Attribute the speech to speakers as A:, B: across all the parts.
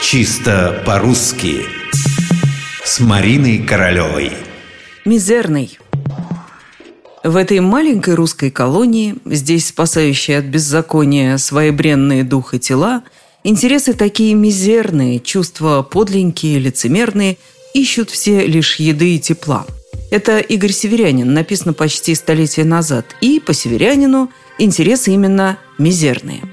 A: Чисто по-русски. С Мариной Королевой.
B: Мизерный. В этой маленькой русской колонии, здесь спасающие от беззакония своебренные дух и тела, интересы такие мизерные, чувства подленькие, лицемерные, ищут все лишь еды и тепла. Это Игорь Северянин, написано почти столетие назад, и по Северянину интересы именно мизерные –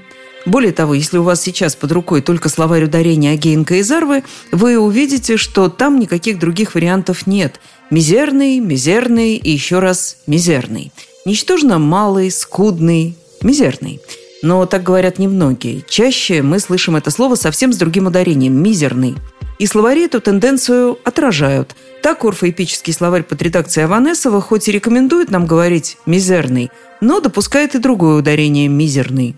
B: более того, если у вас сейчас под рукой только словарь ударения Агеенко и Зарвы, вы увидите, что там никаких других вариантов нет. Мизерный, мизерный и еще раз мизерный. Ничтожно малый, скудный, мизерный. Но так говорят немногие. Чаще мы слышим это слово совсем с другим ударением – мизерный. И словари эту тенденцию отражают. Так орфоэпический словарь под редакцией Аванесова хоть и рекомендует нам говорить «мизерный», но допускает и другое ударение «мизерный».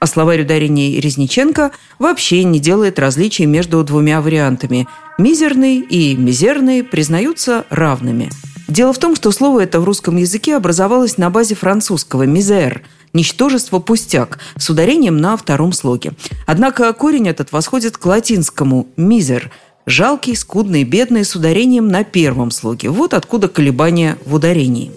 B: А словарь ударений Резниченко вообще не делает различий между двумя вариантами. Мизерный и мизерный признаются равными. Дело в том, что слово это в русском языке образовалось на базе французского «мизер», ничтожество пустяк с ударением на втором слоге. Однако корень этот восходит к латинскому «мизер», жалкий, скудный, бедный с ударением на первом слоге. Вот откуда колебания в ударении.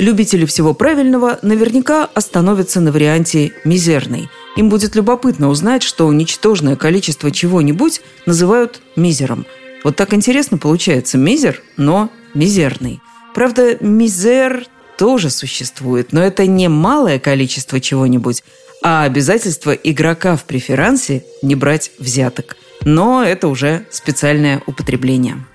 B: Любители всего правильного наверняка остановятся на варианте «мизерный», им будет любопытно узнать, что ничтожное количество чего-нибудь называют мизером. Вот так интересно получается. Мизер, но мизерный. Правда, мизер тоже существует, но это не малое количество чего-нибудь, а обязательство игрока в преферансе не брать взяток. Но это уже специальное употребление.